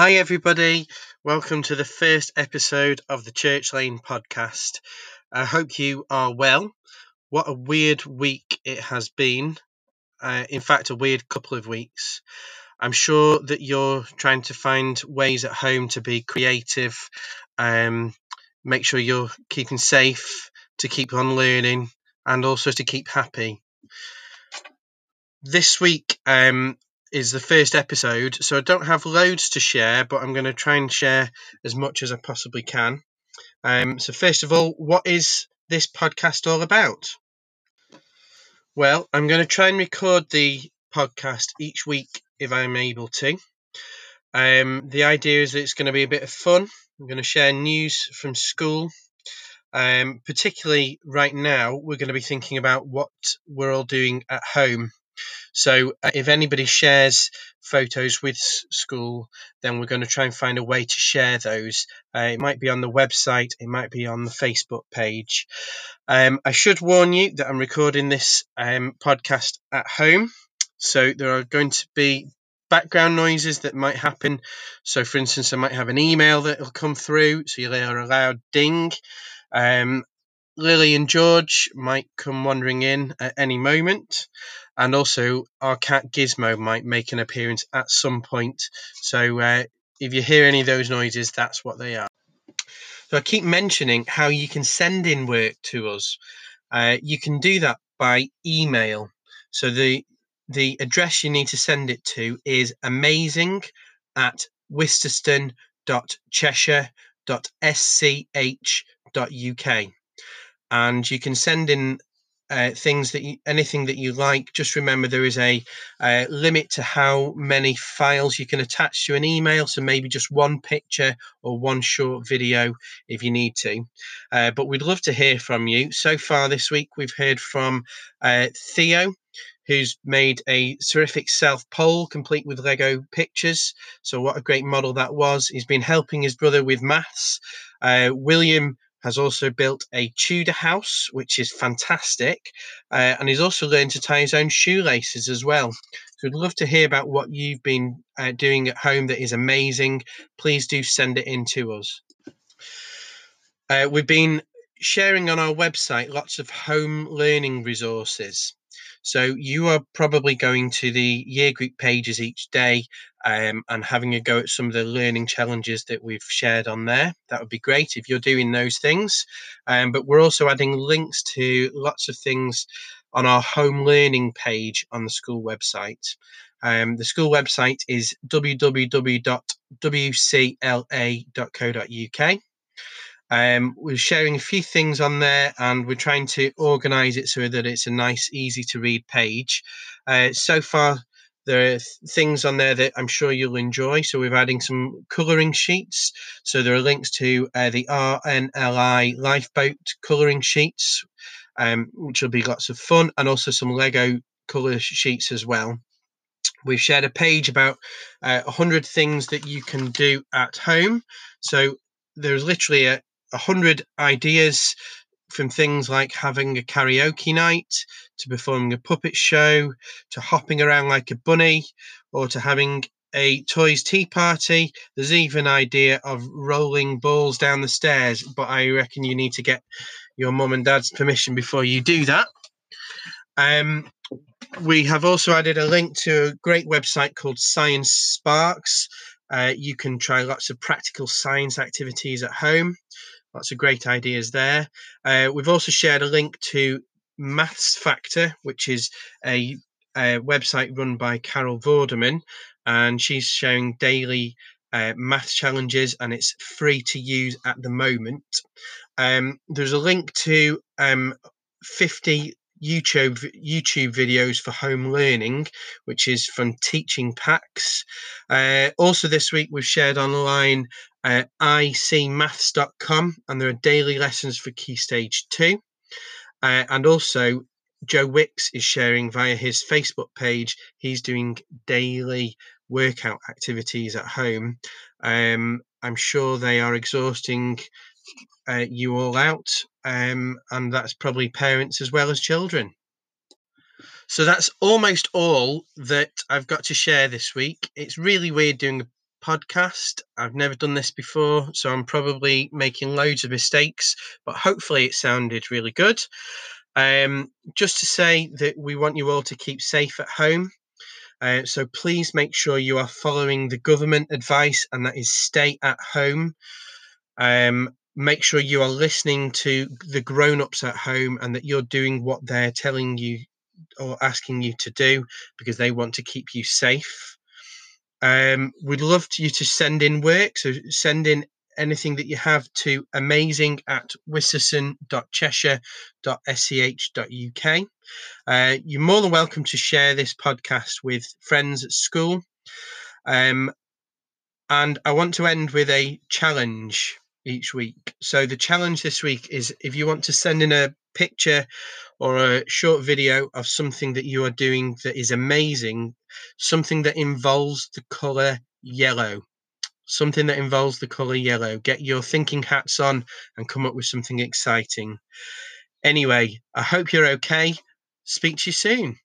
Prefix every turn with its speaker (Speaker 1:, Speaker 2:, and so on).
Speaker 1: Hi, everybody. Welcome to the first episode of the Church Lane podcast. I hope you are well. What a weird week it has been. Uh, in fact, a weird couple of weeks. I'm sure that you're trying to find ways at home to be creative, um, make sure you're keeping safe, to keep on learning, and also to keep happy. This week, um, is the first episode, so I don't have loads to share, but I'm going to try and share as much as I possibly can. Um, so, first of all, what is this podcast all about? Well, I'm going to try and record the podcast each week if I'm able to. Um, the idea is that it's going to be a bit of fun. I'm going to share news from school. Um, particularly right now, we're going to be thinking about what we're all doing at home so uh, if anybody shares photos with school, then we're going to try and find a way to share those. Uh, it might be on the website, it might be on the Facebook page. Um, I should warn you that I'm recording this um, podcast at home, so there are going to be background noises that might happen. So, for instance, I might have an email that will come through, so you'll hear a loud ding. Um, Lily and George might come wandering in at any moment, and also our cat Gizmo might make an appearance at some point. So uh, if you hear any of those noises, that's what they are. So I keep mentioning how you can send in work to us. Uh, you can do that by email. So the the address you need to send it to is amazing at wistaston.cheshire.sch.uk and you can send in uh, things that you, anything that you like. Just remember there is a uh, limit to how many files you can attach to an email. So maybe just one picture or one short video if you need to. Uh, but we'd love to hear from you. So far this week, we've heard from uh, Theo. Who's made a terrific self pole complete with Lego pictures? So, what a great model that was. He's been helping his brother with maths. Uh, William has also built a Tudor house, which is fantastic. Uh, and he's also learned to tie his own shoelaces as well. So we'd love to hear about what you've been uh, doing at home that is amazing. Please do send it in to us. Uh, we've been sharing on our website lots of home learning resources. So you are probably going to the year group pages each day um, and having a go at some of the learning challenges that we've shared on there. That would be great if you're doing those things. Um, but we're also adding links to lots of things on our home learning page on the school website. Um, the school website is www.wcla.co.uk. Um, we're sharing a few things on there and we're trying to organize it so that it's a nice, easy to read page. Uh, so far, there are things on there that I'm sure you'll enjoy. So we're adding some colouring sheets. So there are links to uh, the RNLI lifeboat colouring sheets, um, which will be lots of fun, and also some Lego colour sheets as well. We've shared a page about uh, 100 things that you can do at home. So there's literally a, a hundred ideas from things like having a karaoke night to performing a puppet show to hopping around like a bunny or to having a toys tea party. There's even an idea of rolling balls down the stairs, but I reckon you need to get your mum and dad's permission before you do that. Um, we have also added a link to a great website called Science Sparks. Uh, you can try lots of practical science activities at home. Lots of great ideas there. Uh, we've also shared a link to Maths Factor, which is a, a website run by Carol Vorderman, and she's showing daily uh, math challenges, and it's free to use at the moment. Um, there's a link to um, 50 YouTube YouTube videos for home learning, which is from Teaching Packs. Uh, also, this week we've shared online uh, icmaths.com, and there are daily lessons for Key Stage Two. Uh, and also, Joe Wicks is sharing via his Facebook page. He's doing daily workout activities at home. Um, I'm sure they are exhausting uh, you all out, um, and that's probably parents as well as children. So that's almost all that I've got to share this week. It's really weird doing a podcast. I've never done this before, so I'm probably making loads of mistakes, but hopefully it sounded really good. Um, just to say that we want you all to keep safe at home. Uh, so please make sure you are following the government advice, and that is stay at home. Um, make sure you are listening to the grown ups at home and that you're doing what they're telling you or asking you to do because they want to keep you safe. Um, we'd love you to send in work, so send in anything that you have to amazing at wistaston.cheshire.sch.uk. Uh, you're more than welcome to share this podcast with friends at school. Um, and I want to end with a challenge each week. So the challenge this week is if you want to send in a picture or a short video of something that you are doing that is amazing, something that involves the color yellow, something that involves the color yellow. Get your thinking hats on and come up with something exciting. Anyway, I hope you're okay. Speak to you soon.